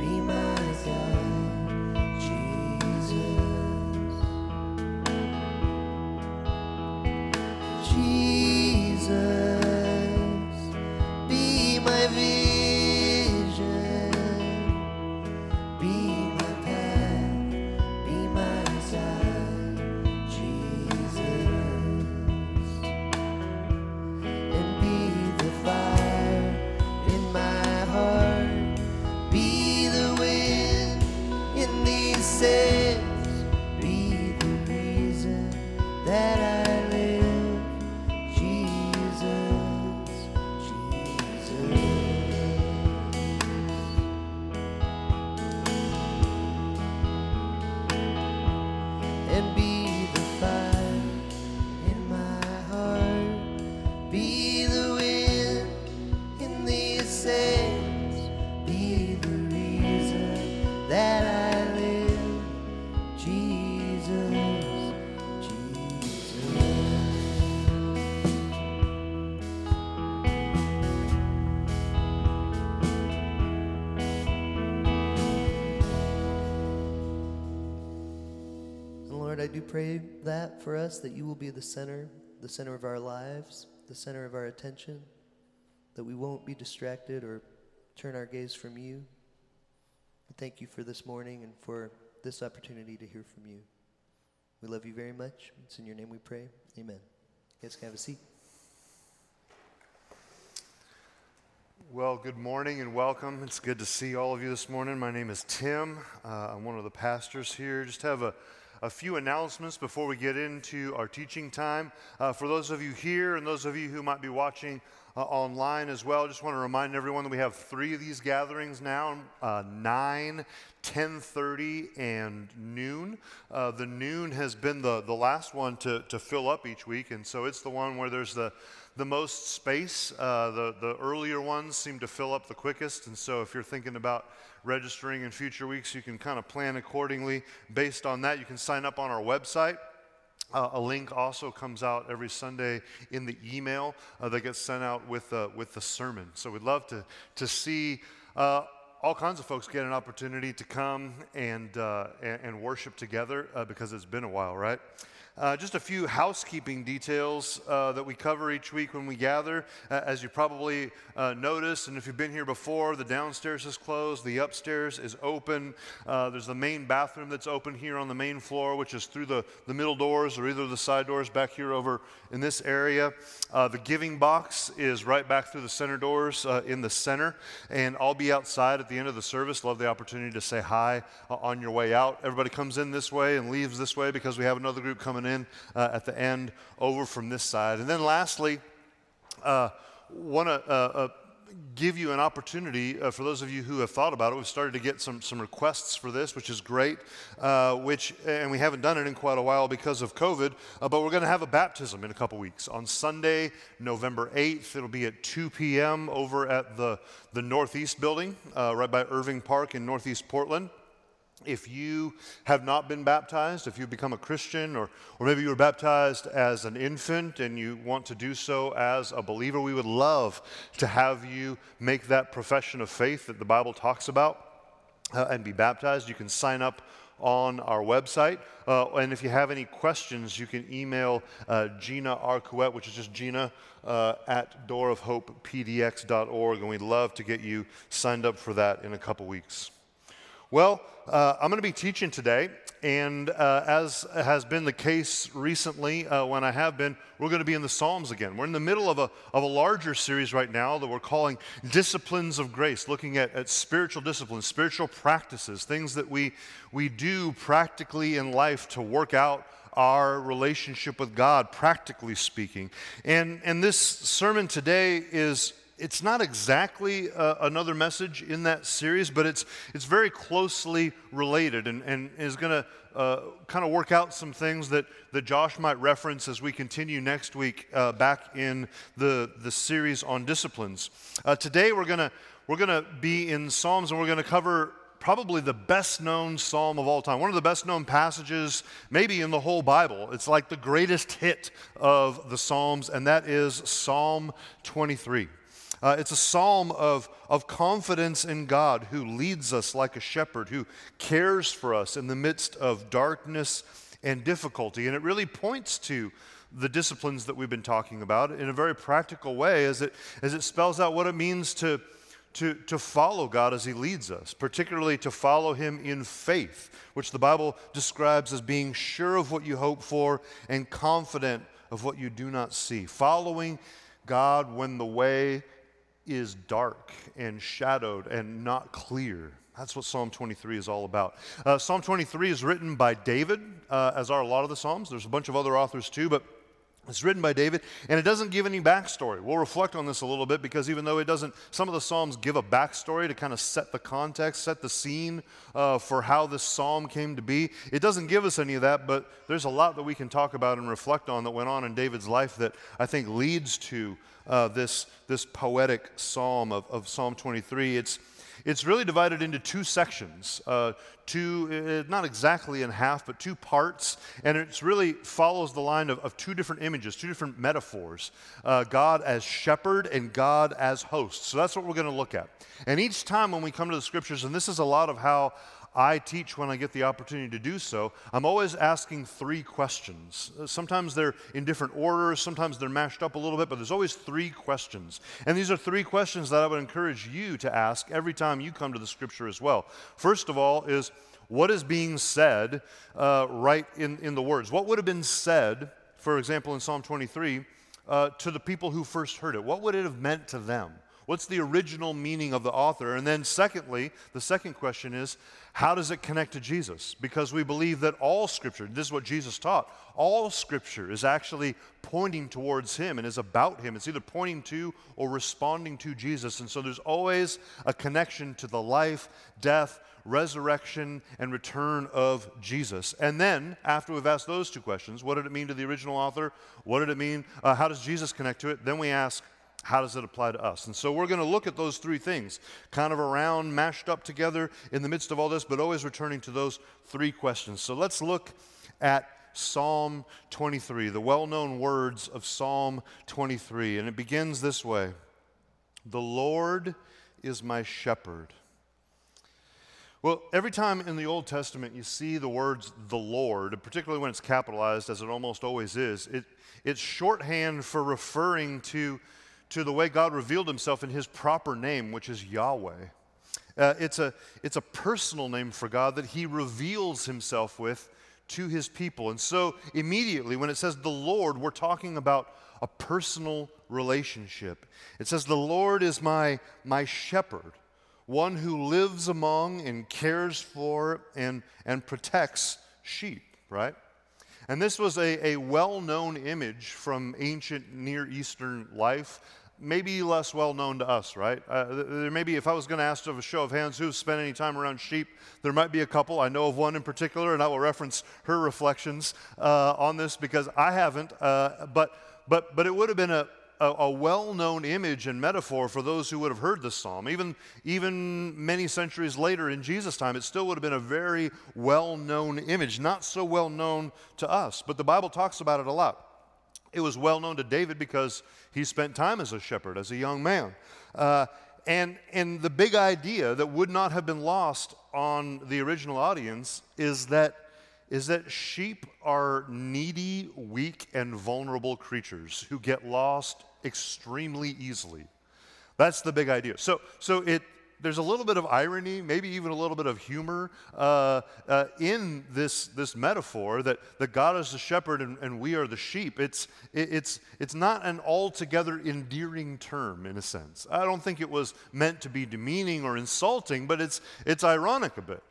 Be my do pray that for us, that you will be the center, the center of our lives, the center of our attention, that we won't be distracted or turn our gaze from you. We thank you for this morning and for this opportunity to hear from you. We love you very much. It's in your name we pray. Amen. You guys can have a seat. Well, good morning and welcome. It's good to see all of you this morning. My name is Tim. Uh, I'm one of the pastors here. Just have a a few announcements before we get into our teaching time. Uh, for those of you here and those of you who might be watching uh, online as well, I just want to remind everyone that we have three of these gatherings now, uh, 9, 10.30, and noon. Uh, the noon has been the, the last one to, to fill up each week, and so it's the one where there's the, the most space. Uh, the, the earlier ones seem to fill up the quickest, and so if you're thinking about – registering in future weeks, you can kind of plan accordingly. Based on that, you can sign up on our website. Uh, a link also comes out every Sunday in the email uh, that gets sent out with, uh, with the sermon. So we'd love to, to see uh, all kinds of folks get an opportunity to come and, uh, and, and, worship together uh, because it's been a while, right? Uh, just a few housekeeping details uh, that we cover each week when we gather. Uh, as you probably uh, noticed, and if you've been here before, the downstairs is closed, the upstairs is open. Uh, there's the main bathroom that's open here on the main floor, which is through the, the middle doors or either the side doors back here over in this area. Uh, the giving box is right back through the center doors in the center, and I'll be outside at the end of the service. Love the opportunity to say hi on your way out. Everybody comes in this way and leaves this way because we have another group coming in in uh, at the end over from this side. And then lastly, uh, want to uh, uh, give you an opportunity uh, for those of you who have thought about it. We've started to get some, some requests for this, which is great, uh, which, and we haven't done it in quite a while because of COVID, uh, but we're going to have a baptism in a couple weeks. On Sunday, November 8th, it'll be at 2 p.m. over at the, the Northeast building, uh, right by Irving Park in Northeast Portland. If you have not been baptized, if you've become a Christian, or, or maybe you were baptized as an infant and you want to do so as a believer, we would love to have you make that profession of faith that the Bible talks about uh, and be baptized. You can sign up on our website. Uh, and if you have any questions, you can email uh, Gina Arcuette, which is just Gina uh, at doorofhopepdx.org, and we'd love to get you signed up for that in a couple weeks. Well, uh, I'm going to be teaching today, and uh, as has been the case recently uh, when I have been, we're going to be in the Psalms again. We're in the middle of a, of a larger series right now that we're calling Disciplines of Grace, looking at, at spiritual disciplines, spiritual practices, things that we, we do practically in life to work out our relationship with God, practically speaking. And, and this sermon today is it's not exactly uh, another message in that series, but it's, it's very closely related and, and is going to uh, kind of work out some things that, that Josh might reference as we continue next week uh, back in the, the series on disciplines. Uh, today we're going we're gonna be in Psalms and we're going to cover probably the best known psalm of all time, one of the best known passages, maybe in the whole Bible. It's like the greatest hit of the Psalms, and that is Psalm 23. Uh, it's a psalm of, of confidence in God who leads us like a shepherd, who cares for us in the midst of darkness and difficulty. And it really points to the disciplines that we've been talking about in a very practical way as it, as it spells out what it means to, to, to follow God as He leads us, particularly to follow Him in faith, which the Bible describes as being sure of what you hope for and confident of what you do not see. Following God when the way is dark and shadowed and not clear. That's what Psalm 23 is all about. Uh, Psalm 23 is written by David, uh, as are a lot of the Psalms. There's a bunch of other authors too, but it's written by David, and it doesn't give any backstory. We'll reflect on this a little bit because even though it doesn't, some of the Psalms give a backstory to kind of set the context, set the scene uh, for how this psalm came to be. It doesn't give us any of that, but there's a lot that we can talk about and reflect on that went on in David's life that I think leads to uh, this, this poetic psalm of, of Psalm 23. It's, it's really divided into two sections, uh, two, uh, not exactly in half, but two parts, and it really follows the line of, of two different images, two different metaphors uh, God as shepherd and God as host. So that's what we're going to look at. And each time when we come to the scriptures, and this is a lot of how I teach when I get the opportunity to do so, I'm always asking three questions. Sometimes they're in different orders, sometimes they're mashed up a little bit, but there's always three questions. And these are three questions that I would encourage you to ask every time you come to the scripture as well. First of all, is what is being said uh, right in, in the words? What would have been said, for example, in Psalm 23, uh, to the people who first heard it? What would it have meant to them? What's the original meaning of the author? And then, secondly, the second question is how does it connect to Jesus? Because we believe that all Scripture, this is what Jesus taught, all Scripture is actually pointing towards Him and is about Him. It's either pointing to or responding to Jesus. And so there's always a connection to the life, death, resurrection, and return of Jesus. And then, after we've asked those two questions, what did it mean to the original author? What did it mean? Uh, how does Jesus connect to it? Then we ask, how does it apply to us? And so we're going to look at those three things, kind of around, mashed up together in the midst of all this, but always returning to those three questions. So let's look at Psalm 23, the well known words of Psalm 23. And it begins this way The Lord is my shepherd. Well, every time in the Old Testament you see the words the Lord, particularly when it's capitalized, as it almost always is, it, it's shorthand for referring to to the way God revealed himself in his proper name, which is Yahweh. Uh, it's, a, it's a personal name for God that he reveals himself with to his people. And so, immediately, when it says the Lord, we're talking about a personal relationship. It says, The Lord is my, my shepherd, one who lives among and cares for and, and protects sheep, right? And this was a, a well known image from ancient Near Eastern life maybe less well known to us, right? Uh, there may be, if I was going to ask of a show of hands who's spent any time around sheep, there might be a couple. I know of one in particular, and I will reference her reflections uh, on this because I haven't. Uh, but, but, but it would have been a, a, a well known image and metaphor for those who would have heard this psalm. Even, even many centuries later in Jesus' time, it still would have been a very well known image, not so well known to us. But the Bible talks about it a lot. It was well known to David because he spent time as a shepherd, as a young man. Uh, and, and the big idea that would not have been lost on the original audience is that, is that sheep are needy, weak, and vulnerable creatures who get lost extremely easily. That's the big idea. So, so it, there's a little bit of irony, maybe even a little bit of humor uh, uh, in this, this metaphor that, that God is the shepherd and, and we are the sheep. It's, it, it's, it's not an altogether endearing term in a sense. I don't think it was meant to be demeaning or insulting, but it's, it's ironic a bit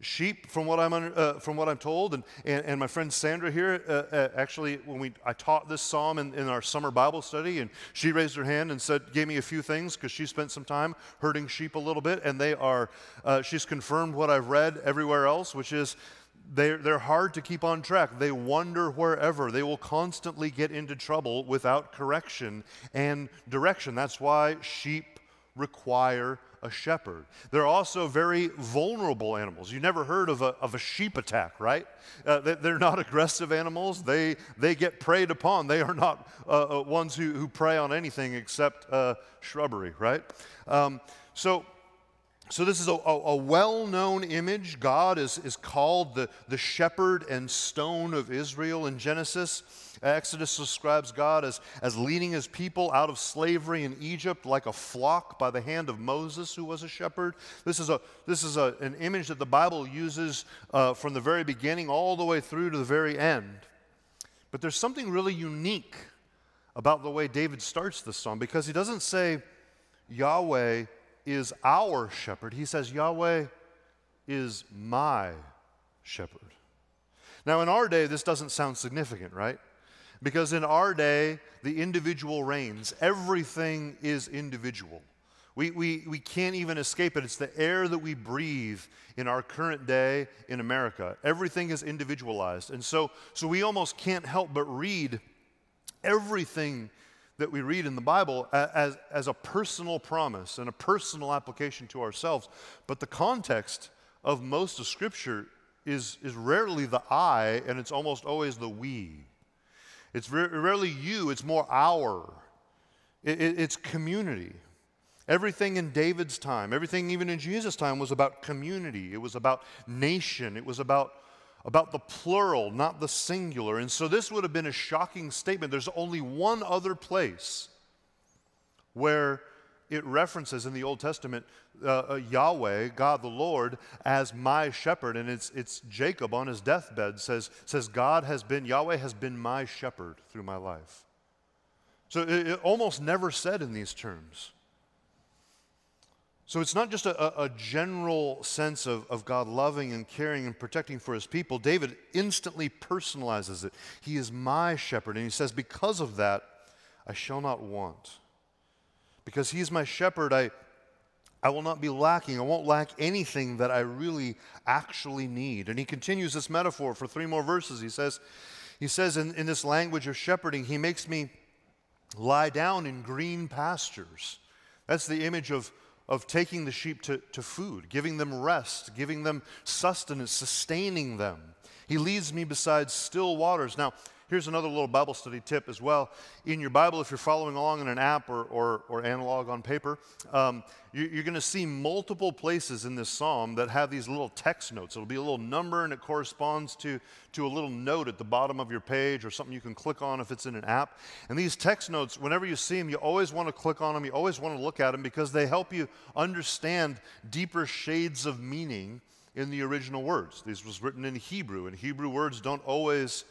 sheep, from what I'm, under, uh, from what I'm told. And, and, and my friend Sandra here, uh, uh, actually, when we, I taught this psalm in, in our summer Bible study, and she raised her hand and said, gave me a few things because she spent some time herding sheep a little bit. And they are, uh, she's confirmed what I've read everywhere else, which is they're, they're hard to keep on track. They wander wherever. They will constantly get into trouble without correction and direction. That's why sheep require a shepherd. They're also very vulnerable animals. You never heard of a, of a sheep attack, right? Uh, they, are not aggressive animals. They, they get preyed upon. They are not uh, uh, ones who, who prey on anything except uh, shrubbery, right? Um, so, so this is a, a, well-known image. God is, is called the, the shepherd and stone of Israel in Genesis. Exodus describes God as, as leading his people out of slavery in Egypt like a flock by the hand of Moses, who was a shepherd. This is, a, this is a, an image that the Bible uses uh, from the very beginning all the way through to the very end. But there's something really unique about the way David starts this song because he doesn't say, Yahweh is our shepherd. He says, Yahweh is my shepherd. Now, in our day, this doesn't sound significant, right? Because in our day, the individual reigns. Everything is individual. We, we, we can't even escape it. It's the air that we breathe in our current day in America. Everything is individualized. And so, so we almost can't help but read everything that we read in the Bible as, as a personal promise and a personal application to ourselves. But the context of most of Scripture is, is rarely the I, and it's almost always the we. It's rarely you, it's more our. It, it, it's community. Everything in David's time, everything even in Jesus' time was about community. It was about nation. It was about, about the plural, not the singular. And so this would have been a shocking statement. There's only one other place where it references in the Old Testament uh, uh, Yahweh, God the Lord, as my shepherd. And it's, it's Jacob on his deathbed says, says, God has been, Yahweh has been my shepherd through my life. So it, it almost never said in these terms. So it's not just a, a, general sense of, of God loving and caring and protecting for his people. David instantly personalizes it. He is my shepherd. And he says, Because of that, I shall not want. Because he's my shepherd, I, I will not be lacking. I won't lack anything that I really actually need. And he continues this metaphor for three more verses. He says, he says in, in this language of shepherding, he makes me lie down in green pastures. That's the image of of taking the sheep to, to food, giving them rest, giving them sustenance, sustaining them. He leads me beside still waters. Now, here's another little Bible study tip as well. In your Bible, if you're following along in an app or, or, or analog on paper, um, you, you're going to see multiple places in this psalm that have these little text notes. It'll be a little number and it corresponds to, to a little note at the bottom of your page or something you can click on if it's in an app. And these text notes, whenever you see them, you always want to click on them, you always want to look at them because they help you understand deeper shades of meaning in the original words. This was written in Hebrew, and Hebrew words don't always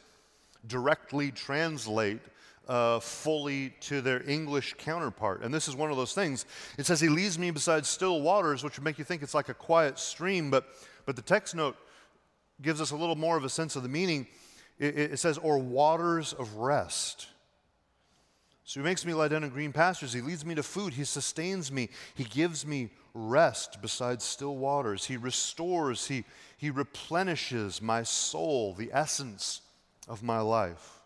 directly translate uh, fully to their English counterpart. And this is one of those things. It says, He leads me beside still waters, which would make you think it's like a quiet stream, but, but the text note gives us a little more of a sense of the meaning. It, it says, or waters of rest. So he makes me lie down in green pastures. He leads me to food. He sustains me. He gives me rest beside still waters. He restores, he, he replenishes my soul, the essence of my life.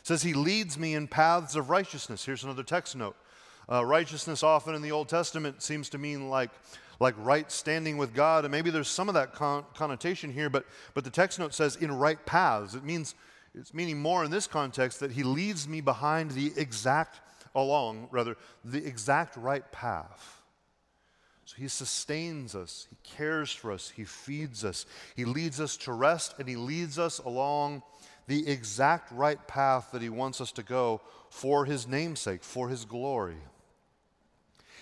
It says he leads me in paths of righteousness. Here's another text note. Uh, righteousness often in the Old Testament seems to mean like, like right standing with God, and maybe there's some of that con- connotation here, but, but the text note says in right paths. It means, it's meaning more in this context that he leads me behind the exact, along rather, the exact right path. So he sustains us, he cares for us, he feeds us, he leads us to rest, and he leads us along the exact right path that He wants us to go for His namesake, for His glory.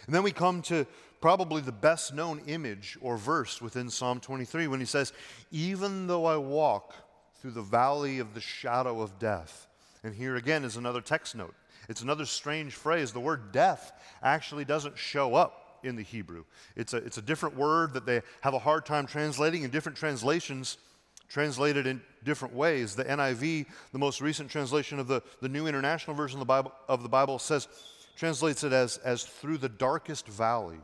And then we come to probably the best known image or verse within Psalm 23 when He says, Even though I walk through the valley of the shadow of death. And here again is another text note. It's another strange phrase. The word death actually doesn't show up in the Hebrew. It's a, it's a different word that they have a hard time translating in different translations translated in different ways. The NIV, the most recent translation of the, the New International Version of the Bible, of the Bible says, translates it as, as through the darkest valley.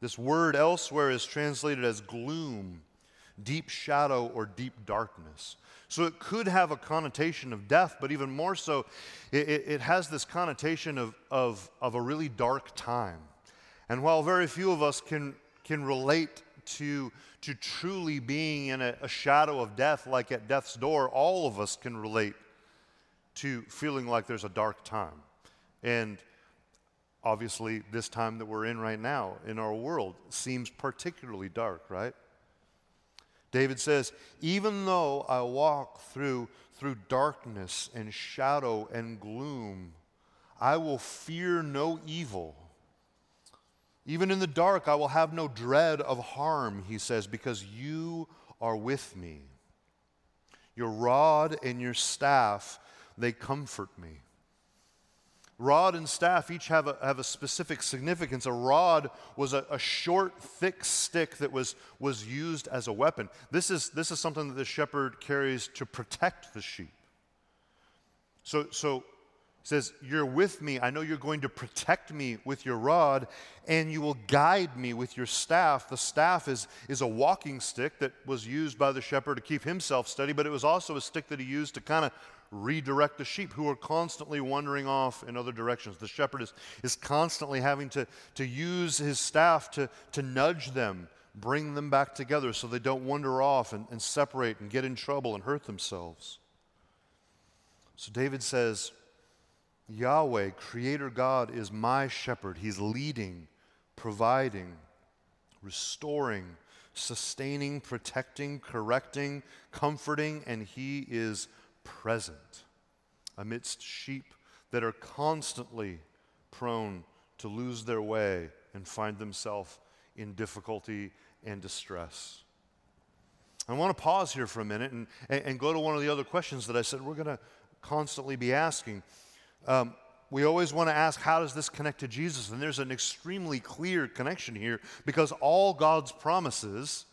This word elsewhere is translated as gloom, deep shadow, or deep darkness. So it could have a connotation of death, but even more so, it, it, has this connotation of, of, of a really dark time. And while very few of us can, can relate to, to truly being in a, a shadow of death, like at death's door, all of us can relate to feeling like there's a dark time. And obviously, this time that we're in right now in our world seems particularly dark, right? David says, Even though I walk through, through darkness and shadow and gloom, I will fear no evil even in the dark, I will have no dread of harm, he says, because you are with me. Your rod and your staff, they comfort me. Rod and staff each have a, have a specific significance. A rod was a, a, short, thick stick that was, was used as a weapon. This is, this is something that the shepherd carries to protect the sheep. So, so says, You're with me. I know you're going to protect me with your rod, and you will guide me with your staff. The staff is, is a walking stick that was used by the shepherd to keep himself steady, but it was also a stick that he used to kind of redirect the sheep who are constantly wandering off in other directions. The shepherd is, is constantly having to, to use his staff to, to nudge them, bring them back together so they don't wander off and, and separate and get in trouble and hurt themselves. So David says, Yahweh, Creator God, is my shepherd. He's leading, providing, restoring, sustaining, protecting, correcting, comforting, and He is present amidst sheep that are constantly prone to lose their way and find themselves in difficulty and distress. I want to pause here for a minute and, and, go to one of the other questions that I said we're going to constantly be asking. Um, we always want to ask, how does this connect to Jesus? And there's an extremely clear connection here because all God's promises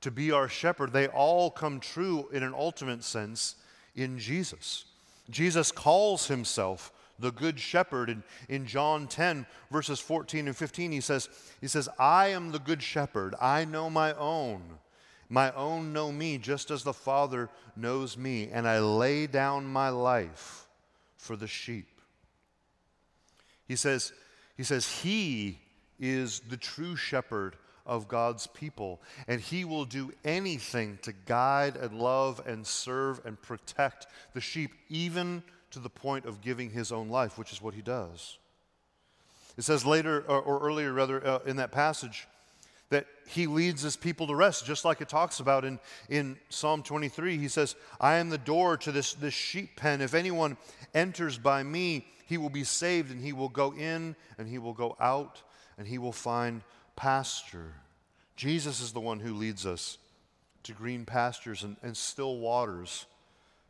to be our shepherd, they all come true in an ultimate sense in Jesus. Jesus calls himself the good shepherd in, in John 10 verses 14 and 15 he says he says I am the good shepherd I know my own my own know me just as the father knows me and I lay down my life for the sheep he says, he says, He is the true shepherd of God's people, and He will do anything to guide and love and serve and protect the sheep, even to the point of giving His own life, which is what He does. It says later, or, or earlier rather, uh, in that passage, he leads his people to rest, just like it talks about in, in Psalm 23. He says, I am the door to this, this sheep pen. If anyone enters by me, he will be saved, and he will go in and he will go out, and he will find pasture. Jesus is the one who leads us to green pastures and, and still waters,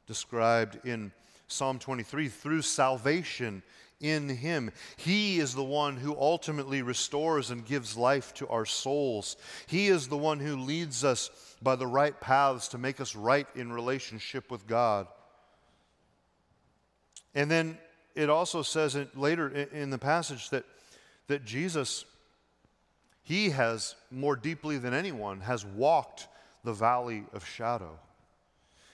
described in Psalm 23 through salvation in Him. He is the one who ultimately restores and gives life to our souls. He is the one who leads us by the right paths to make us right in relationship with God. And then it also says in, later in the passage that, that Jesus, he has more deeply than anyone, has walked the valley of shadow.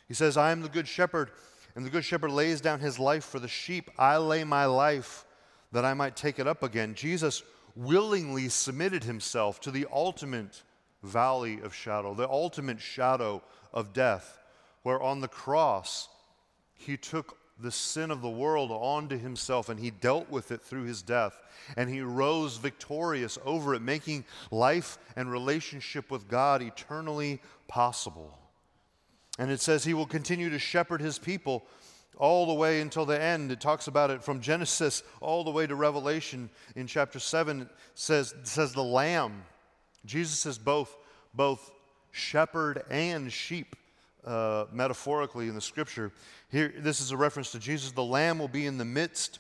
He says, I am the good shepherd, and the good shepherd lays down his life for the sheep. I lay my life that I might take it up again. Jesus willingly submitted himself to the ultimate valley of shadow, the ultimate shadow of death, where on the cross he took the sin of the world onto himself and he dealt with it through his death. And he rose victorious over it, making life and relationship with God eternally possible. And it says he will continue to shepherd his people all the way until the end. It talks about it from Genesis all the way to Revelation in chapter 7. It says, it says the lamb. Jesus is both, both shepherd and sheep uh, metaphorically in the scripture. Here, this is a reference to Jesus. The Lamb will be in the midst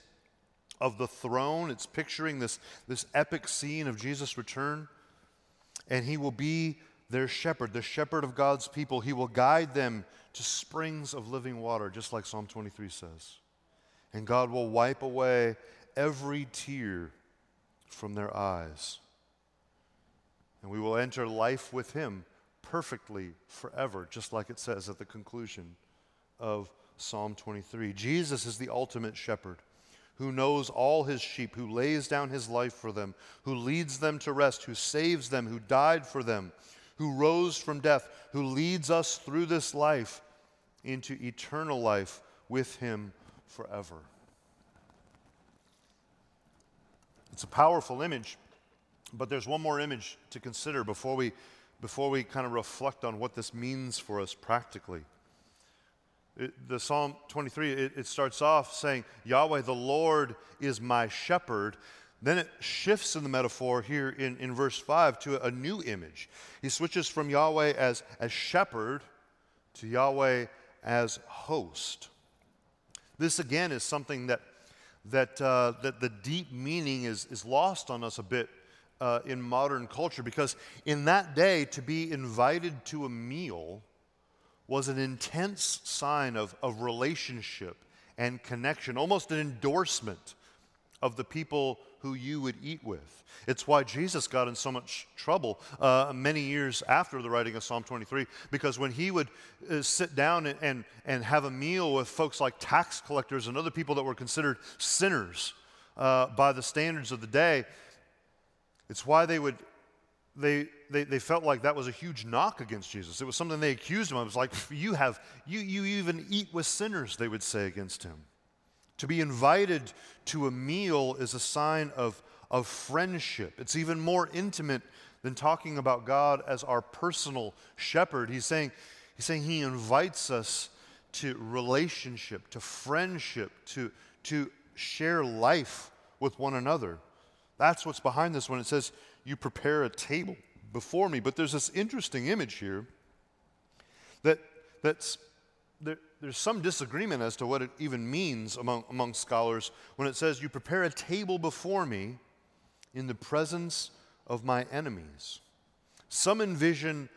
of the throne. It's picturing this, this epic scene of Jesus' return. And he will be their shepherd, the shepherd of God's people. He will guide them to springs of living water, just like Psalm 23 says. And God will wipe away every tear from their eyes. And we will enter life with him perfectly forever, just like it says at the conclusion of Psalm 23. Jesus is the ultimate shepherd who knows all his sheep, who lays down his life for them, who leads them to rest, who saves them, who died for them, who rose from death, who leads us through this life into eternal life with him forever. It's a powerful image, but there's one more image to consider before we before we kind of reflect on what this means for us practically. It, the Psalm 23, it, it starts off saying, Yahweh, the Lord is my shepherd. Then it shifts in the metaphor here in, in verse 5 to a new image. He switches from Yahweh as, as shepherd to Yahweh as host. This again is something that, that, uh, that the deep meaning is, is lost on us a bit uh, in modern culture because in that day, to be invited to a meal was an intense sign of, of relationship and connection, almost an endorsement of the people who you would eat with. It's why Jesus got in so much trouble uh, many years after the writing of Psalm 23, because when he would uh, sit down and, and, and, have a meal with folks like tax collectors and other people that were considered sinners uh, by the standards of the day, it's why they would, they, they, they felt like that was a huge knock against Jesus. It was something they accused him of. It was like, you have, you, you even eat with sinners, they would say against him. To be invited to a meal is a sign of, of friendship. It's even more intimate than talking about God as our personal shepherd. He's saying, he's saying he invites us to relationship, to friendship, to, to share life with one another. That's what's behind this when it says, You prepare a table before me. But there's this interesting image here that, that's, there, there's some disagreement as to what it even means among, among scholars when it says, You prepare a table before me in the presence of my enemies. Some envision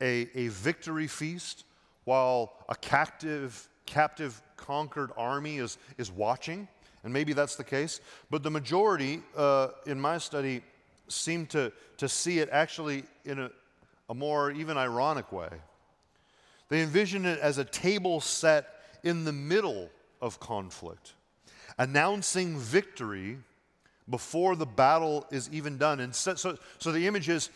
a, a victory feast while a captive, captive conquered army is, is watching, and maybe that's the case. But the majority, uh, in my study, seem to, to see it actually in a, a more even ironic way. They envision it as a table set in the middle of conflict, announcing victory before the battle is even done. And so, so, so the image is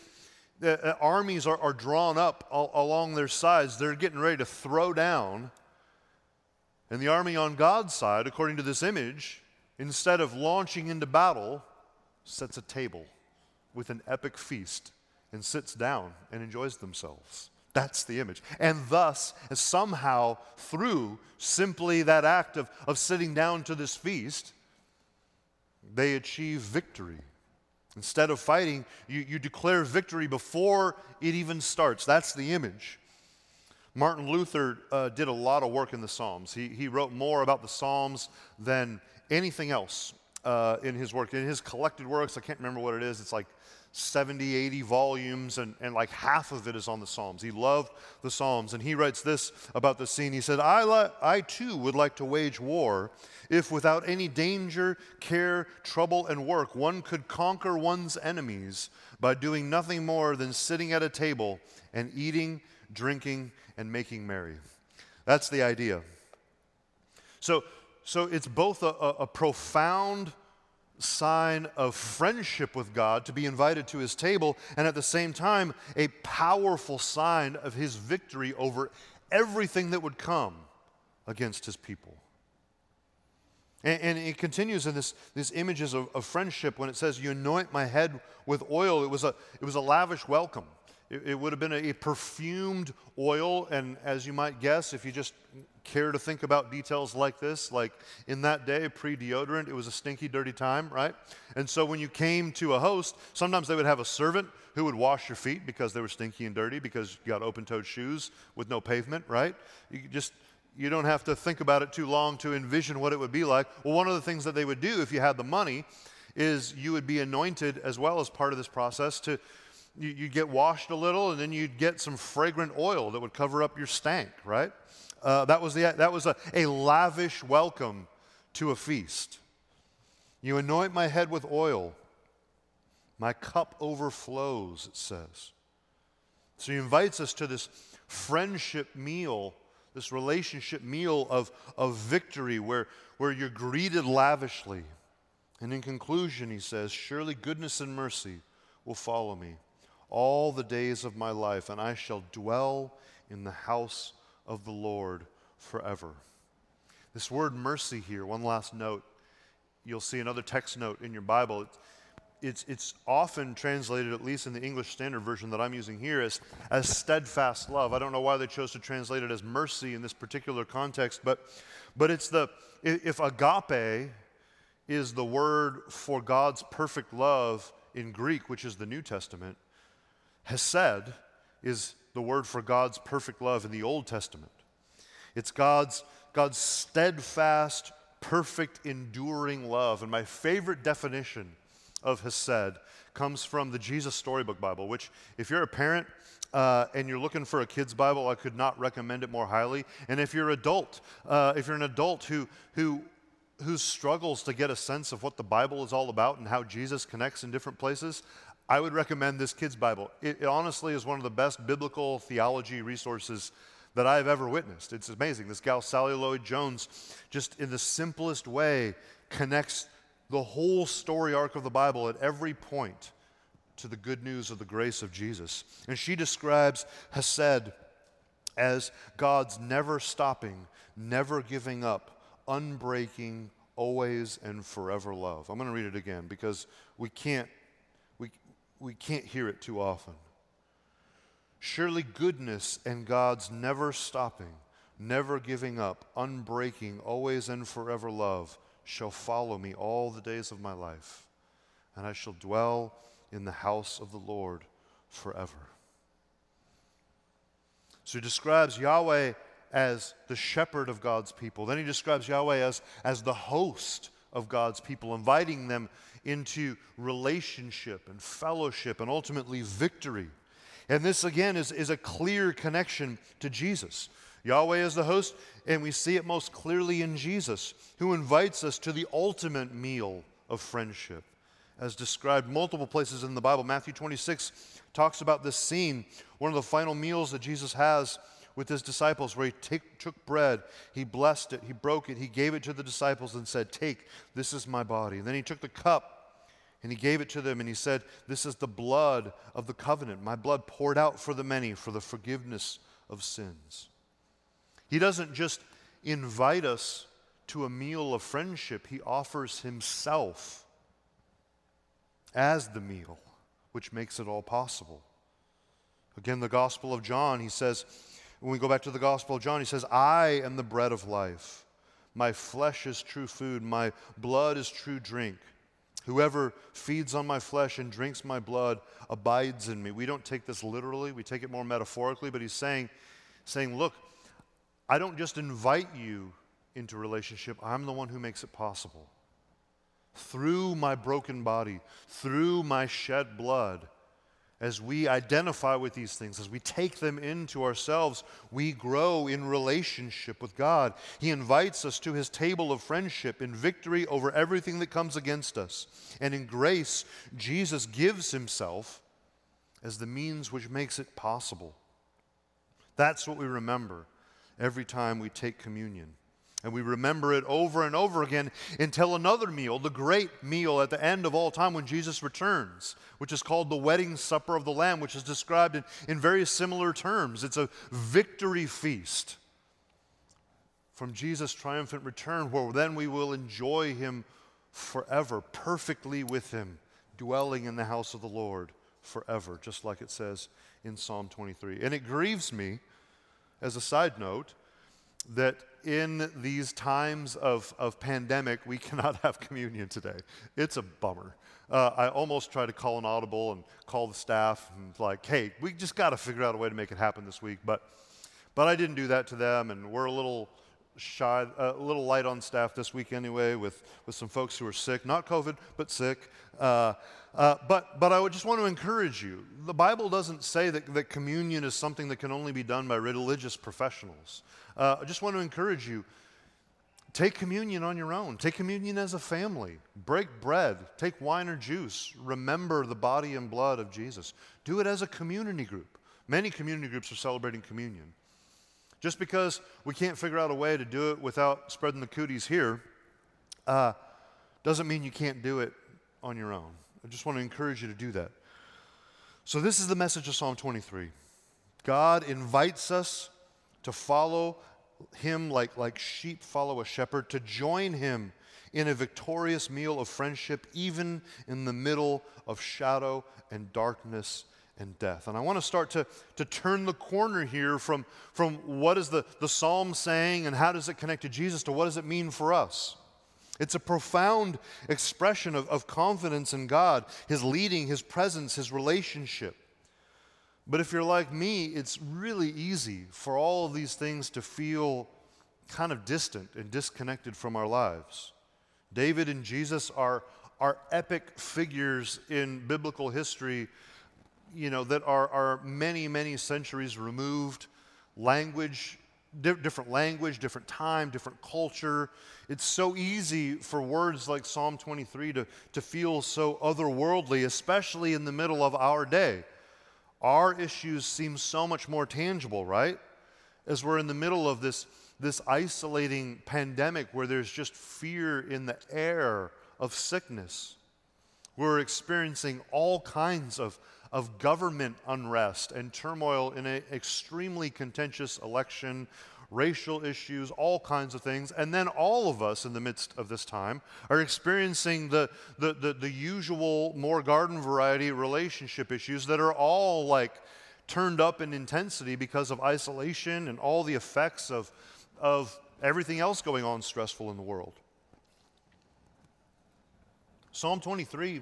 the uh, armies are, are drawn up all, along their sides. They're getting ready to throw down. And the army on God's side, according to this image, instead of launching into battle, sets a table with an epic feast and sits down and enjoys themselves. That's the image. And thus, somehow, through simply that act of, of sitting down to this feast, they achieve victory. Instead of fighting, you, you declare victory before it even starts. That's the image. Martin Luther uh, did a lot of work in the Psalms. He, he wrote more about the Psalms than anything else uh, in his work. In his collected works, I can't remember what it is, it's like 70, 80 volumes, and, and like half of it is on the Psalms. He loved the Psalms. And he writes this about the scene. He said, I, li- I too would like to wage war if without any danger, care, trouble, and work, one could conquer one's enemies by doing nothing more than sitting at a table and eating, drinking, and making merry. That's the idea. So, so it's both a, a, profound sign of friendship with God to be invited to his table, and at the same time, a powerful sign of his victory over everything that would come against his people. And, and it continues in this, these images of, of friendship when it says, You anoint my head with oil. It was a, it was a lavish welcome. It, it would have been a, a perfumed oil, and as you might guess, if you just care to think about details like this, like in that day, pre deodorant, it was a stinky, dirty time, right? And so when you came to a host, sometimes they would have a servant who would wash your feet because they were stinky and dirty because you got open toed shoes with no pavement, right? You just, you don't have to think about it too long to envision what it would be like. Well, one of the things that they would do if you had the money is you would be anointed as well as part of this process to you, would get washed a little and then you'd get some fragrant oil that would cover up your stank, right? Uh, that was, the, that was a, a lavish welcome to a feast. You anoint my head with oil, my cup overflows, it says. So he invites us to this friendship meal, this relationship meal of, of victory where, where you're greeted lavishly. And in conclusion, he says, Surely goodness and mercy will follow me all the days of my life, and I shall dwell in the house of the Lord forever. This word mercy here, one last note. You'll see another text note in your Bible. It's, it's often translated, at least in the English Standard Version that I'm using here, as, as steadfast love. I don't know why they chose to translate it as mercy in this particular context, but, but it's the, if agape is the word for God's perfect love in Greek, which is the New Testament, hesed is the word for God's perfect love in the Old Testament. It's God's, God's steadfast, perfect, enduring love. And my favorite definition of Hesed comes from the Jesus Storybook Bible, which, if you're a parent, uh, and you're looking for a kid's Bible, I could not recommend it more highly. And if you're adult, uh, if you're an adult who who who struggles to get a sense of what the Bible is all about and how Jesus connects in different places, I would recommend this kid's Bible. It, it, honestly is one of the best biblical theology resources that I've ever witnessed. It's amazing. This gal, Sally Lloyd Jones, just in the simplest way connects the whole story arc of the Bible at every point to the good news of the grace of Jesus. And she describes Hesed as God's never stopping, never giving up, unbreaking, always and forever love. I'm going to read it again because we can't we can't hear it too often. Surely goodness and God's never stopping, never giving up, unbreaking, always and forever love shall follow me all the days of my life, and I shall dwell in the house of the Lord forever. So he describes Yahweh as the shepherd of God's people. Then he describes Yahweh as, as the host of God's people, inviting them into relationship and fellowship and ultimately victory. And this, again, is, is a clear connection to Jesus. Yahweh is the host, and we see it most clearly in Jesus, who invites us to the ultimate meal of friendship, as described multiple places in the Bible. Matthew 26 talks about this scene, one of the final meals that Jesus has with his disciples, where he take, took bread, he blessed it, he broke it, he gave it to the disciples and said, Take, this is my body. And then he took the cup and he gave it to them and he said, This is the blood of the covenant, my blood poured out for the many for the forgiveness of sins. He doesn't just invite us to a meal of friendship, he offers himself as the meal, which makes it all possible. Again, the Gospel of John, he says, when we go back to the Gospel of John, he says, I am the bread of life. My flesh is true food, my blood is true drink. Whoever feeds on my flesh and drinks my blood abides in me. We don't take this literally, we take it more metaphorically, but he's saying, saying, Look, I don't just invite you into relationship, I'm the one who makes it possible. Through my broken body, through my shed blood, as we identify with these things, as we take them into ourselves, we grow in relationship with God. He invites us to his table of friendship in victory over everything that comes against us. And in grace, Jesus gives himself as the means which makes it possible. That's what we remember every time we take communion. And we remember it over and over again until another meal, the great meal at the end of all time when Jesus returns, which is called the wedding supper of the Lamb, which is described in, in very similar terms. It's a victory feast from Jesus' triumphant return, where then we will enjoy him forever, perfectly with him, dwelling in the house of the Lord forever, just like it says in Psalm 23. And it grieves me, as a side note, that in these times of, of pandemic, we cannot have communion today. It's a bummer. Uh, I almost tried to call an audible and call the staff and like, hey, we just got to figure out a way to make it happen this week. But, but I didn't do that to them, and we're a little shy, a little light on staff this week anyway, with, with some folks who are sick, not COVID, but sick. Uh, uh, but, but I would just want to encourage you. The Bible doesn't say that, that communion is something that can only be done by religious professionals. Uh, I just want to encourage you take communion on your own, take communion as a family, break bread, take wine or juice, remember the body and blood of Jesus. Do it as a community group. Many community groups are celebrating communion. Just because we can't figure out a way to do it without spreading the cooties here uh, doesn't mean you can't do it on your own. I just want to encourage you to do that. So, this is the message of Psalm 23. God invites us to follow him like, like sheep follow a shepherd, to join him in a victorious meal of friendship, even in the middle of shadow and darkness and death. And I want to start to, to turn the corner here from, from what is the, the psalm saying and how does it connect to Jesus to what does it mean for us. It's a profound expression of, of confidence in God, His leading, His presence, His relationship. But if you're like me, it's really easy for all of these things to feel kind of distant and disconnected from our lives. David and Jesus are, are epic figures in biblical history, you know, that are, are many, many centuries removed. Language, di- different language, different time, different culture. It's so easy for words like Psalm 23 to, to feel so otherworldly, especially in the middle of our day our issues seem so much more tangible, right? As we're in the middle of this, this isolating pandemic where there's just fear in the air of sickness. We're experiencing all kinds of, of government unrest and turmoil in an extremely contentious election racial issues, all kinds of things. And then all of us in the midst of this time are experiencing the, the, the, the usual, more garden variety relationship issues that are all like turned up in intensity because of isolation and all the effects of, of everything else going on stressful in the world. Psalm 23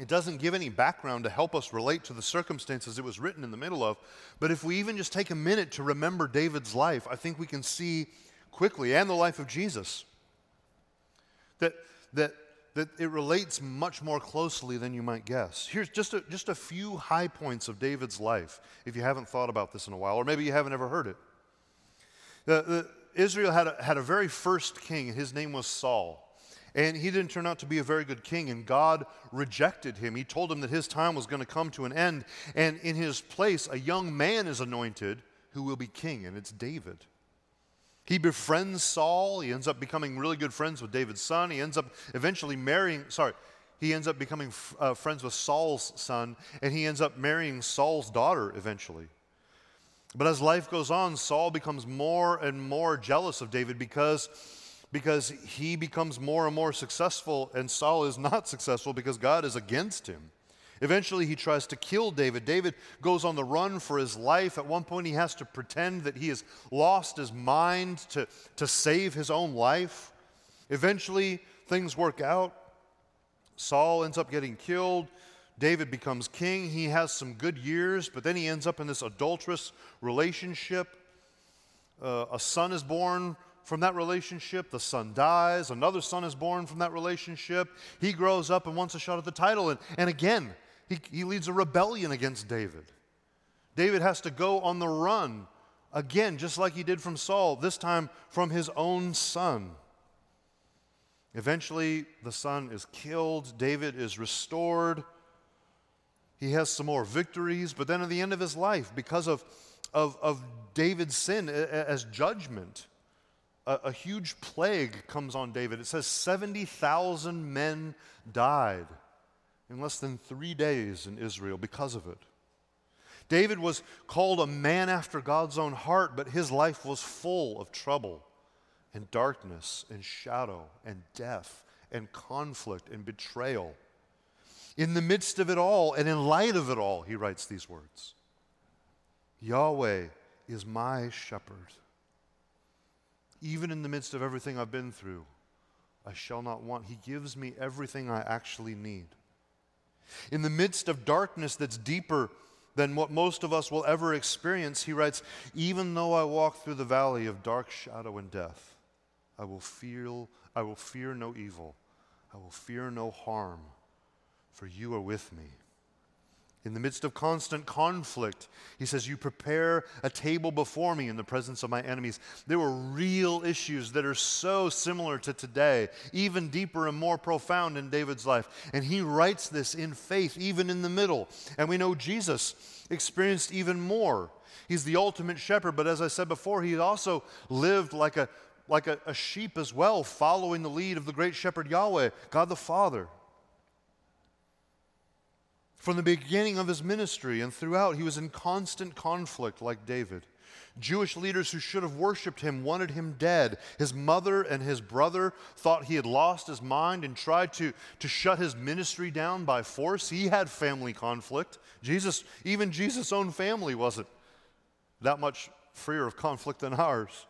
It doesn't give any background to help us relate to the circumstances it was written in the middle of. But if we even just take a minute to remember David's life, I think we can see quickly, and the life of Jesus, that, that, that it relates much more closely than you might guess. Here's just a, just a few high points of David's life, if you haven't thought about this in a while, or maybe you haven't ever heard it. The, the, Israel had a, had a very first king, and his name was Saul. And he didn't turn out to be a very good king, and God rejected him. He told him that his time was going to come to an end, and in his place, a young man is anointed who will be king, and it's David. He befriends Saul. He ends up becoming really good friends with David's son. He ends up eventually marrying, sorry, he ends up becoming uh, friends with Saul's son, and he ends up marrying Saul's daughter eventually. But as life goes on, Saul becomes more and more jealous of David because because he becomes more and more successful, and Saul is not successful because God is against him. Eventually, he tries to kill David. David goes on the run for his life. At one point, he has to pretend that he has lost his mind to, to save his own life. Eventually, things work out. Saul ends up getting killed. David becomes king. He has some good years, but then he ends up in this adulterous relationship. Uh, a son is born from that relationship. The son dies. Another son is born from that relationship. He grows up and wants a shot at the title. And, and again, he, he leads a rebellion against David. David has to go on the run again, just like he did from Saul, this time from his own son. Eventually, the son is killed. David is restored. He has some more victories, but then at the end of his life, because of, of, of David's sin as judgment, a, a huge plague comes on David. It says 70,000 men died in less than three days in Israel because of it. David was called a man after God's own heart, but his life was full of trouble and darkness and shadow and death and conflict and betrayal. In the midst of it all and in light of it all, he writes these words Yahweh is my shepherd even in the midst of everything I've been through, I shall not want. He gives me everything I actually need. In the midst of darkness that's deeper than what most of us will ever experience, he writes, Even though I walk through the valley of dark shadow and death, I will feel I will fear no evil. I will fear no harm, for you are with me. In the midst of constant conflict, he says, You prepare a table before me in the presence of my enemies. There were real issues that are so similar to today, even deeper and more profound in David's life. And he writes this in faith, even in the middle. And we know Jesus experienced even more. He's the ultimate shepherd, but as I said before, he also lived like a, like a, a sheep as well, following the lead of the great shepherd Yahweh, God the Father. From the beginning of his ministry and throughout, he was in constant conflict like David. Jewish leaders who should have worshiped him wanted him dead. His mother and his brother thought he had lost his mind and tried to, to shut his ministry down by force. He had family conflict. Jesus, even Jesus' own family wasn't that much freer of conflict than ours.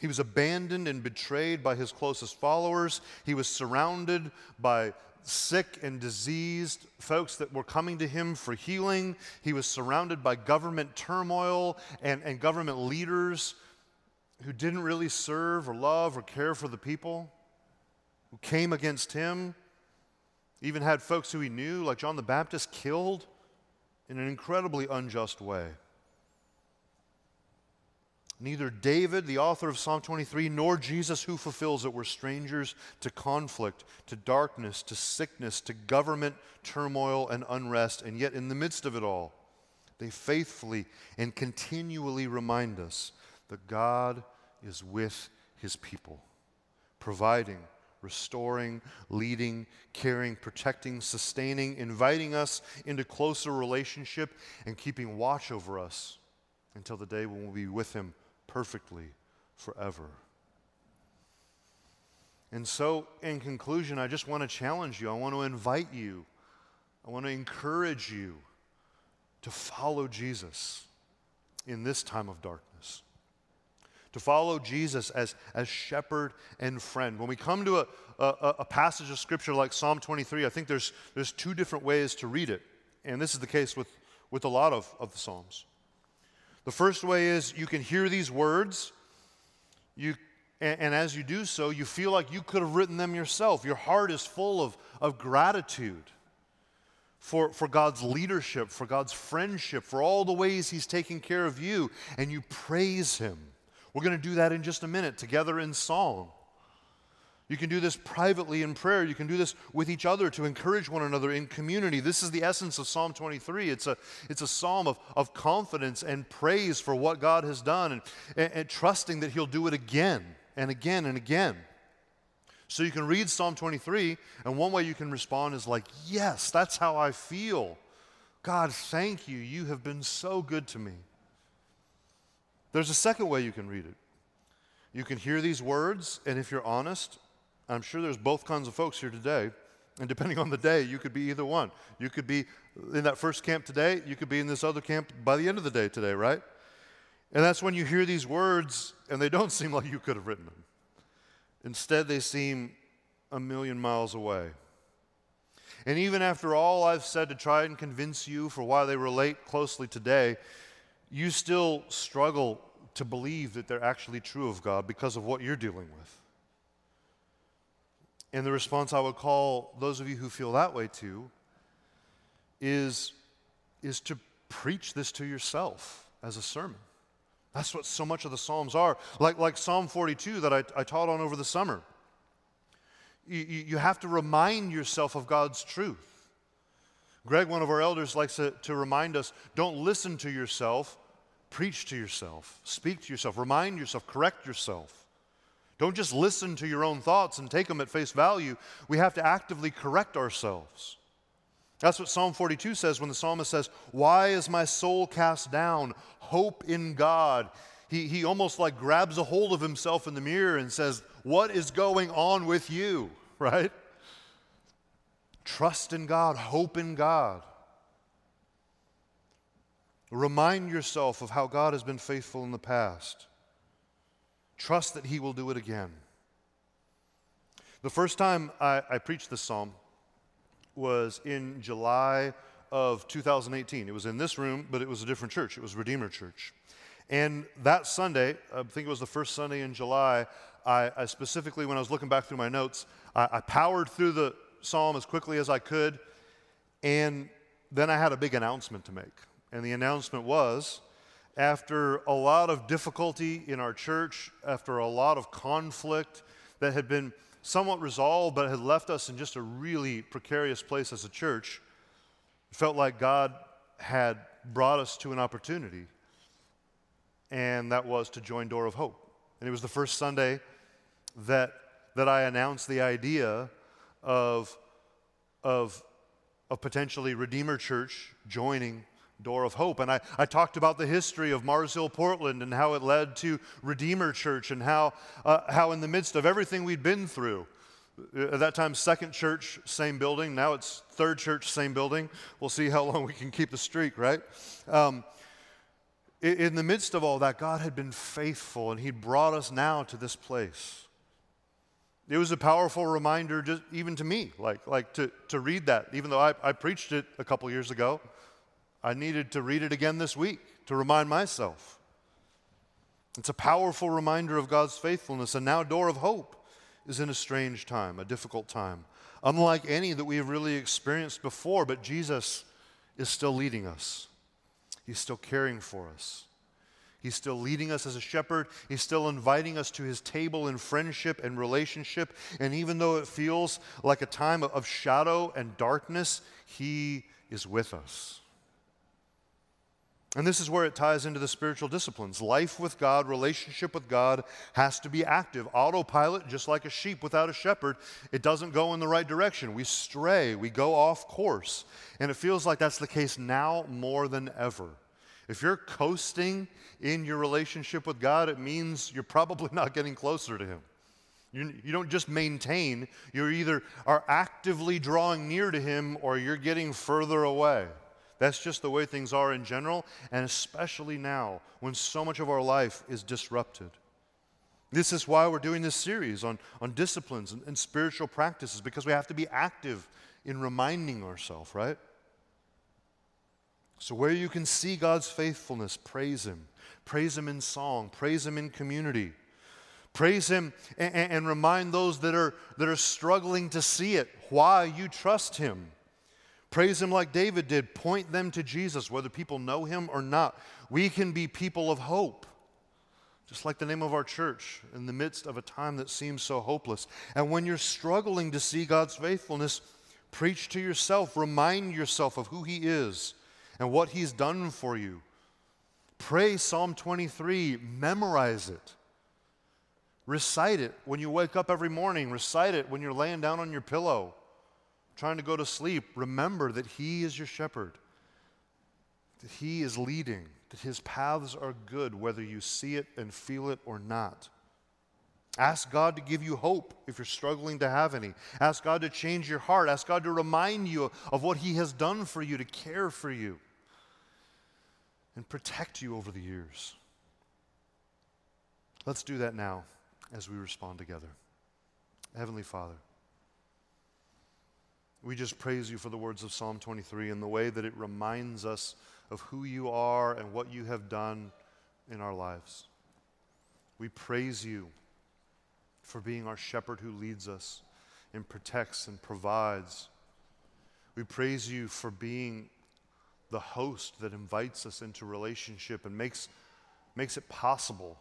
He was abandoned and betrayed by his closest followers. He was surrounded by sick and diseased, folks that were coming to him for healing. He was surrounded by government turmoil and, and government leaders who didn't really serve or love or care for the people, who came against him. Even had folks who he knew, like John the Baptist, killed in an incredibly unjust way. Neither David, the author of Psalm 23, nor Jesus, who fulfills it, were strangers to conflict, to darkness, to sickness, to government turmoil and unrest. And yet, in the midst of it all, they faithfully and continually remind us that God is with his people, providing, restoring, leading, caring, protecting, sustaining, inviting us into closer relationship, and keeping watch over us until the day when we'll be with him perfectly forever. And so, in conclusion, I just want to challenge you. I want to invite you. I want to encourage you to follow Jesus in this time of darkness to follow Jesus as, as shepherd and friend. When we come to a, a, a passage of scripture like Psalm 23, I think there's, there's two different ways to read it. And this is the case with, with a lot of, of the Psalms. The first way is you can hear these words, you, and, and as you do so, you feel like you could have written them yourself. Your heart is full of, of gratitude for, for God's leadership, for God's friendship, for all the ways He's taking care of you, and you praise Him. We're going to do that in just a minute together in song. You can do this privately in prayer. You can do this with each other to encourage one another in community. This is the essence of Psalm 23. It's a, it's a psalm of, of confidence and praise for what God has done and, and, and trusting that He'll do it again and again and again. So you can read Psalm 23, and one way you can respond is like, Yes, that's how I feel. God, thank you. You have been so good to me. There's a second way you can read it. You can hear these words, and if you're honest, I'm sure there's both kinds of folks here today. And depending on the day, you could be either one. You could be in that first camp today, you could be in this other camp by the end of the day today, right? And that's when you hear these words and they don't seem like you could have written them. Instead, they seem a million miles away. And even after all I've said to try and convince you for why they relate closely today, you still struggle to believe that they're actually true of God because of what you're dealing with. And the response I would call those of you who feel that way to is, is to preach this to yourself as a sermon. That's what so much of the Psalms are. Like, like Psalm 42 that I, I taught on over the summer. You, you have to remind yourself of God's truth. Greg, one of our elders, likes to, to remind us don't listen to yourself, preach to yourself, speak to yourself, remind yourself, correct yourself. Don't just listen to your own thoughts and take them at face value. We have to actively correct ourselves. That's what Psalm 42 says when the psalmist says, Why is my soul cast down? Hope in God. He, he almost like grabs a hold of himself in the mirror and says, What is going on with you? Right? Trust in God, hope in God. Remind yourself of how God has been faithful in the past. Trust that He will do it again. The first time I, I preached this psalm was in July of 2018. It was in this room, but it was a different church. It was Redeemer Church. And that Sunday, I think it was the first Sunday in July, I, I specifically, when I was looking back through my notes, I, I powered through the psalm as quickly as I could. And then I had a big announcement to make. And the announcement was after a lot of difficulty in our church, after a lot of conflict that had been somewhat resolved but had left us in just a really precarious place as a church, it felt like God had brought us to an opportunity, and that was to join Door of Hope. And it was the first Sunday that, that I announced the idea of, of, of potentially Redeemer Church joining Door of Hope. And I, I talked about the history of Mars Hill, Portland, and how it led to Redeemer Church, and how, uh, how in the midst of everything we'd been through, uh, at that time, second church, same building. Now it's third church, same building. We'll see how long we can keep the streak, right? Um, in the midst of all that, God had been faithful, and He'd brought us now to this place. It was a powerful reminder, just even to me, like, like to, to read that, even though I, I preached it a couple years ago. I needed to read it again this week to remind myself. It's a powerful reminder of God's faithfulness. And now, Door of Hope is in a strange time, a difficult time, unlike any that we have really experienced before, but Jesus is still leading us. He's still caring for us. He's still leading us as a shepherd. He's still inviting us to his table in friendship and relationship. And even though it feels like a time of shadow and darkness, he is with us. And this is where it ties into the spiritual disciplines. Life with God, relationship with God has to be active. Autopilot, just like a sheep without a shepherd, it doesn't go in the right direction. We stray, we go off course. And it feels like that's the case now more than ever. If you're coasting in your relationship with God, it means you're probably not getting closer to Him. You, you don't just maintain, you either are actively drawing near to Him or you're getting further away. That's just the way things are in general, and especially now when so much of our life is disrupted. This is why we're doing this series on, on disciplines and, and spiritual practices, because we have to be active in reminding ourselves, right? So, where you can see God's faithfulness, praise Him. Praise Him in song, praise Him in community. Praise Him and, and, remind those that are, that are struggling to see it why you trust Him. Praise Him like David did. Point them to Jesus, whether people know Him or not. We can be people of hope, just like the name of our church, in the midst of a time that seems so hopeless. And when you're struggling to see God's faithfulness, preach to yourself, remind yourself of who He is and what He's done for you. Pray Psalm 23, memorize it. Recite it when you wake up every morning, recite it when you're laying down on your pillow, trying to go to sleep. Remember that He is your shepherd, that He is leading, that His paths are good, whether you see it and feel it or not. Ask God to give you hope if you're struggling to have any. Ask God to change your heart. Ask God to remind you of what He has done for you, to care for you and protect you over the years. Let's do that now as we respond together. Heavenly Father, we just praise you for the words of Psalm 23 and the way that it reminds us of who you are and what you have done in our lives. We praise you for being our shepherd who leads us and protects and provides. We praise you for being the host that invites us into relationship and makes, makes it possible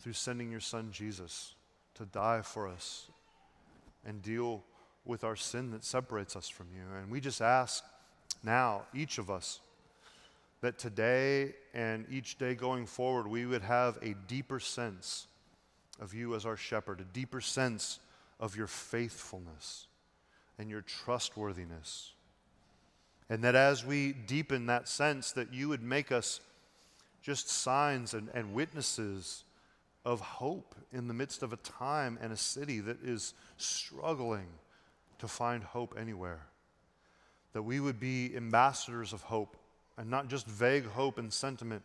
through sending your son Jesus to die for us and deal with our sin that separates us from you. And we just ask now, each of us, that today and each day going forward, we would have a deeper sense of you as our shepherd, a deeper sense of your faithfulness and your trustworthiness and that as we deepen that sense, that you would make us just signs and, and witnesses of hope in the midst of a time and a city that is struggling to find hope anywhere. That we would be ambassadors of hope, and not just vague hope and sentiment,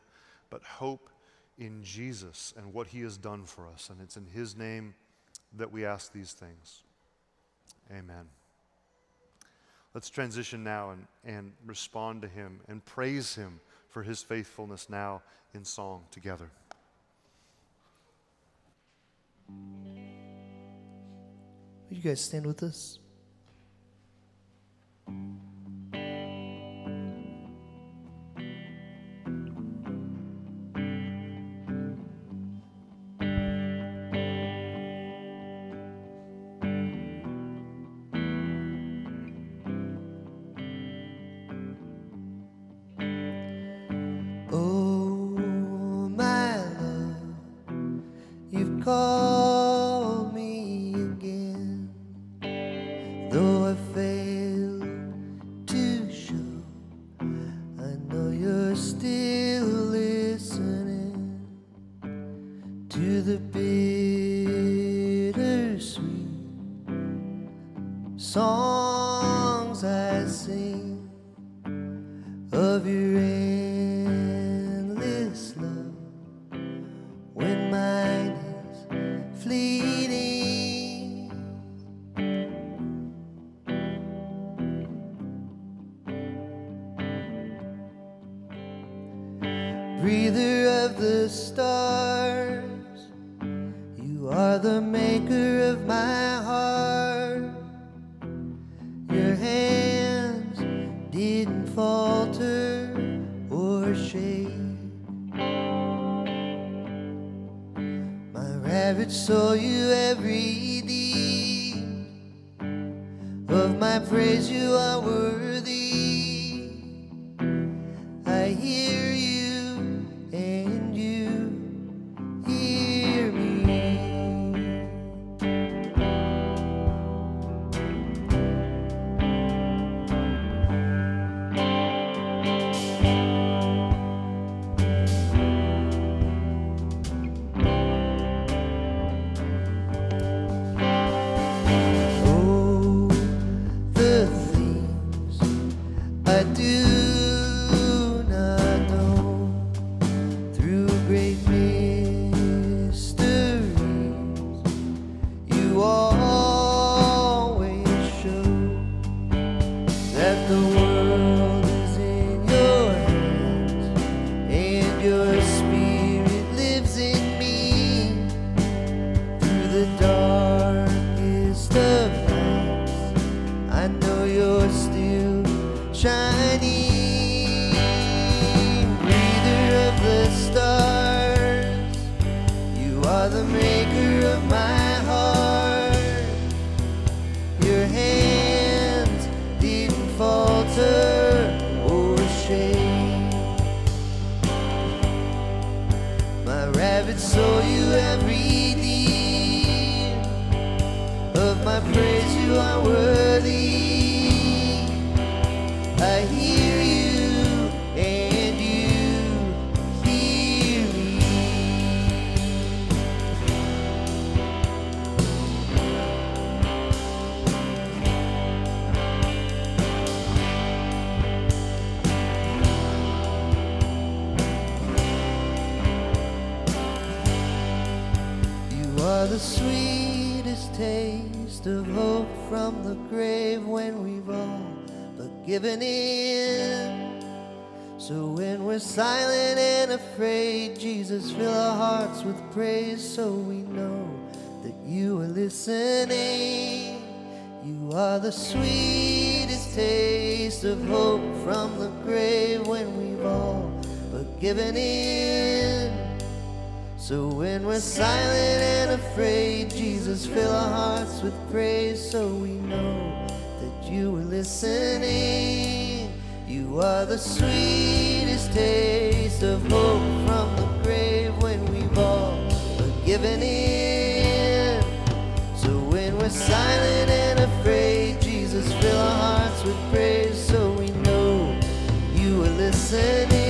but hope in Jesus and what he has done for us. And it's in his name that we ask these things. Amen. Let's transition now and, and respond to him and praise him for his faithfulness now in song together. Will you guys stand with us? Are So when we're silent and afraid, Jesus, fill our hearts with praise so we know that you are listening. You are the sweetest taste of hope from the grave when we've all but given in. So when we're silent and afraid, Jesus, fill our hearts with praise so we know that you are listening. Are the sweetest taste of hope from the grave when we've all given in. So when we're silent and afraid, Jesus, fill our hearts with praise so we know you are listening.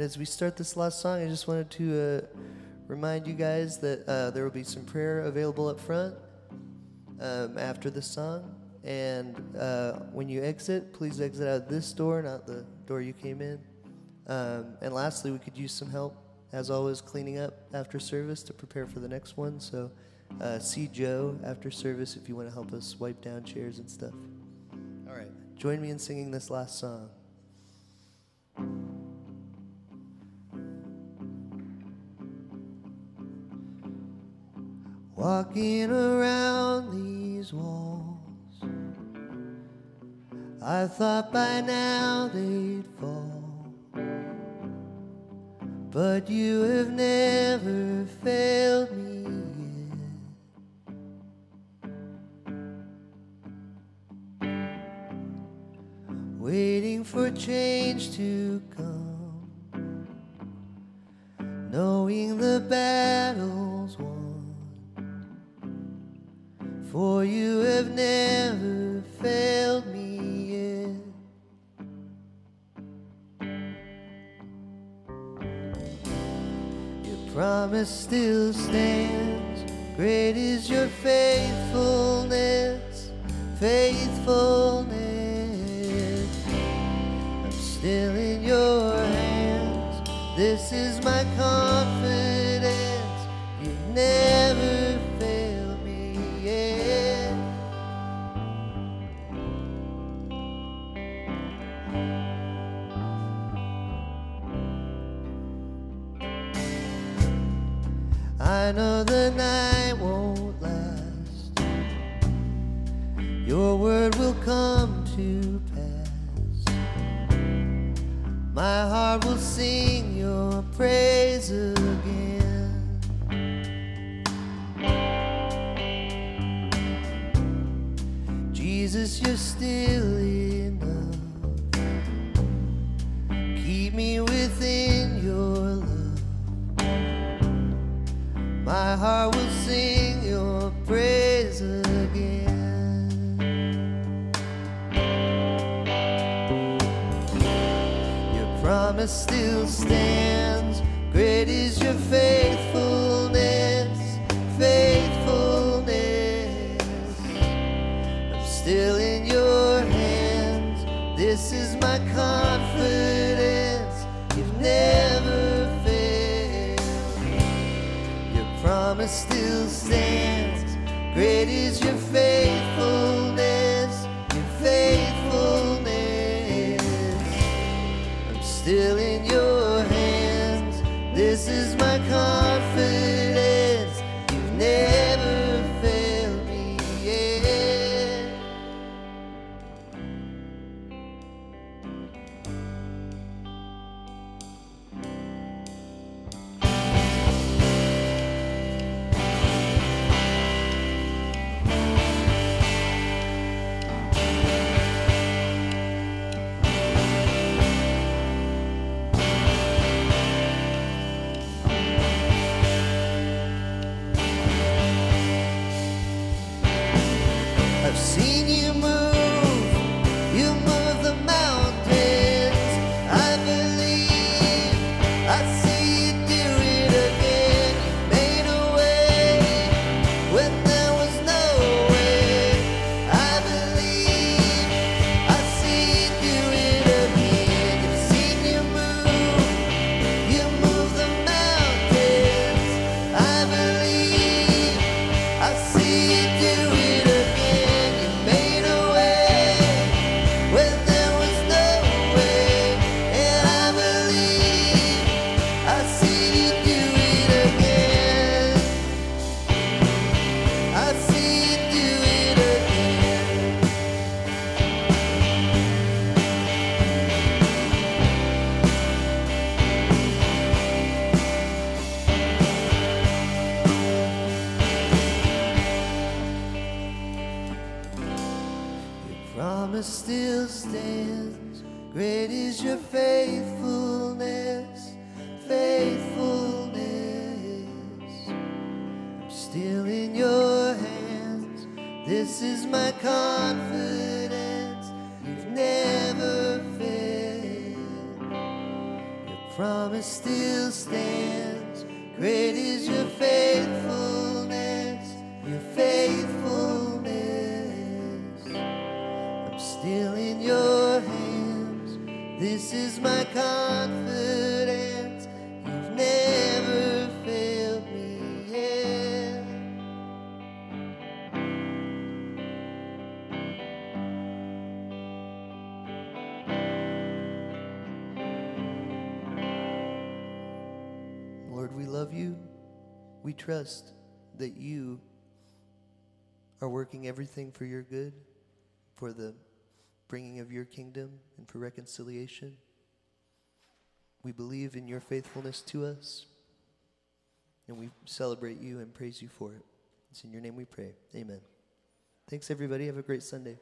Right, as we start this last song, I just wanted to uh, remind you guys that uh, there will be some prayer available up front um, after the song. And uh, when you exit, please exit out this door, not the door you came in. Um, and lastly, we could use some help, as always, cleaning up after service to prepare for the next one. So uh, see Joe after service if you want to help us wipe down chairs and stuff. All right, join me in singing this last song. Walking around these walls, I thought by now they'd fall. But you have never failed me keep me within your love. My heart will sing your praise again. Your promise still stands, great is your faithfulness. promise still stands. Great is your faith. trust that you are working everything for your good, for the bringing of your kingdom, and for reconciliation. We believe in your faithfulness to us, and we celebrate you and praise you for it. It's in your name we pray. Amen. Thanks, everybody. Have a great Sunday.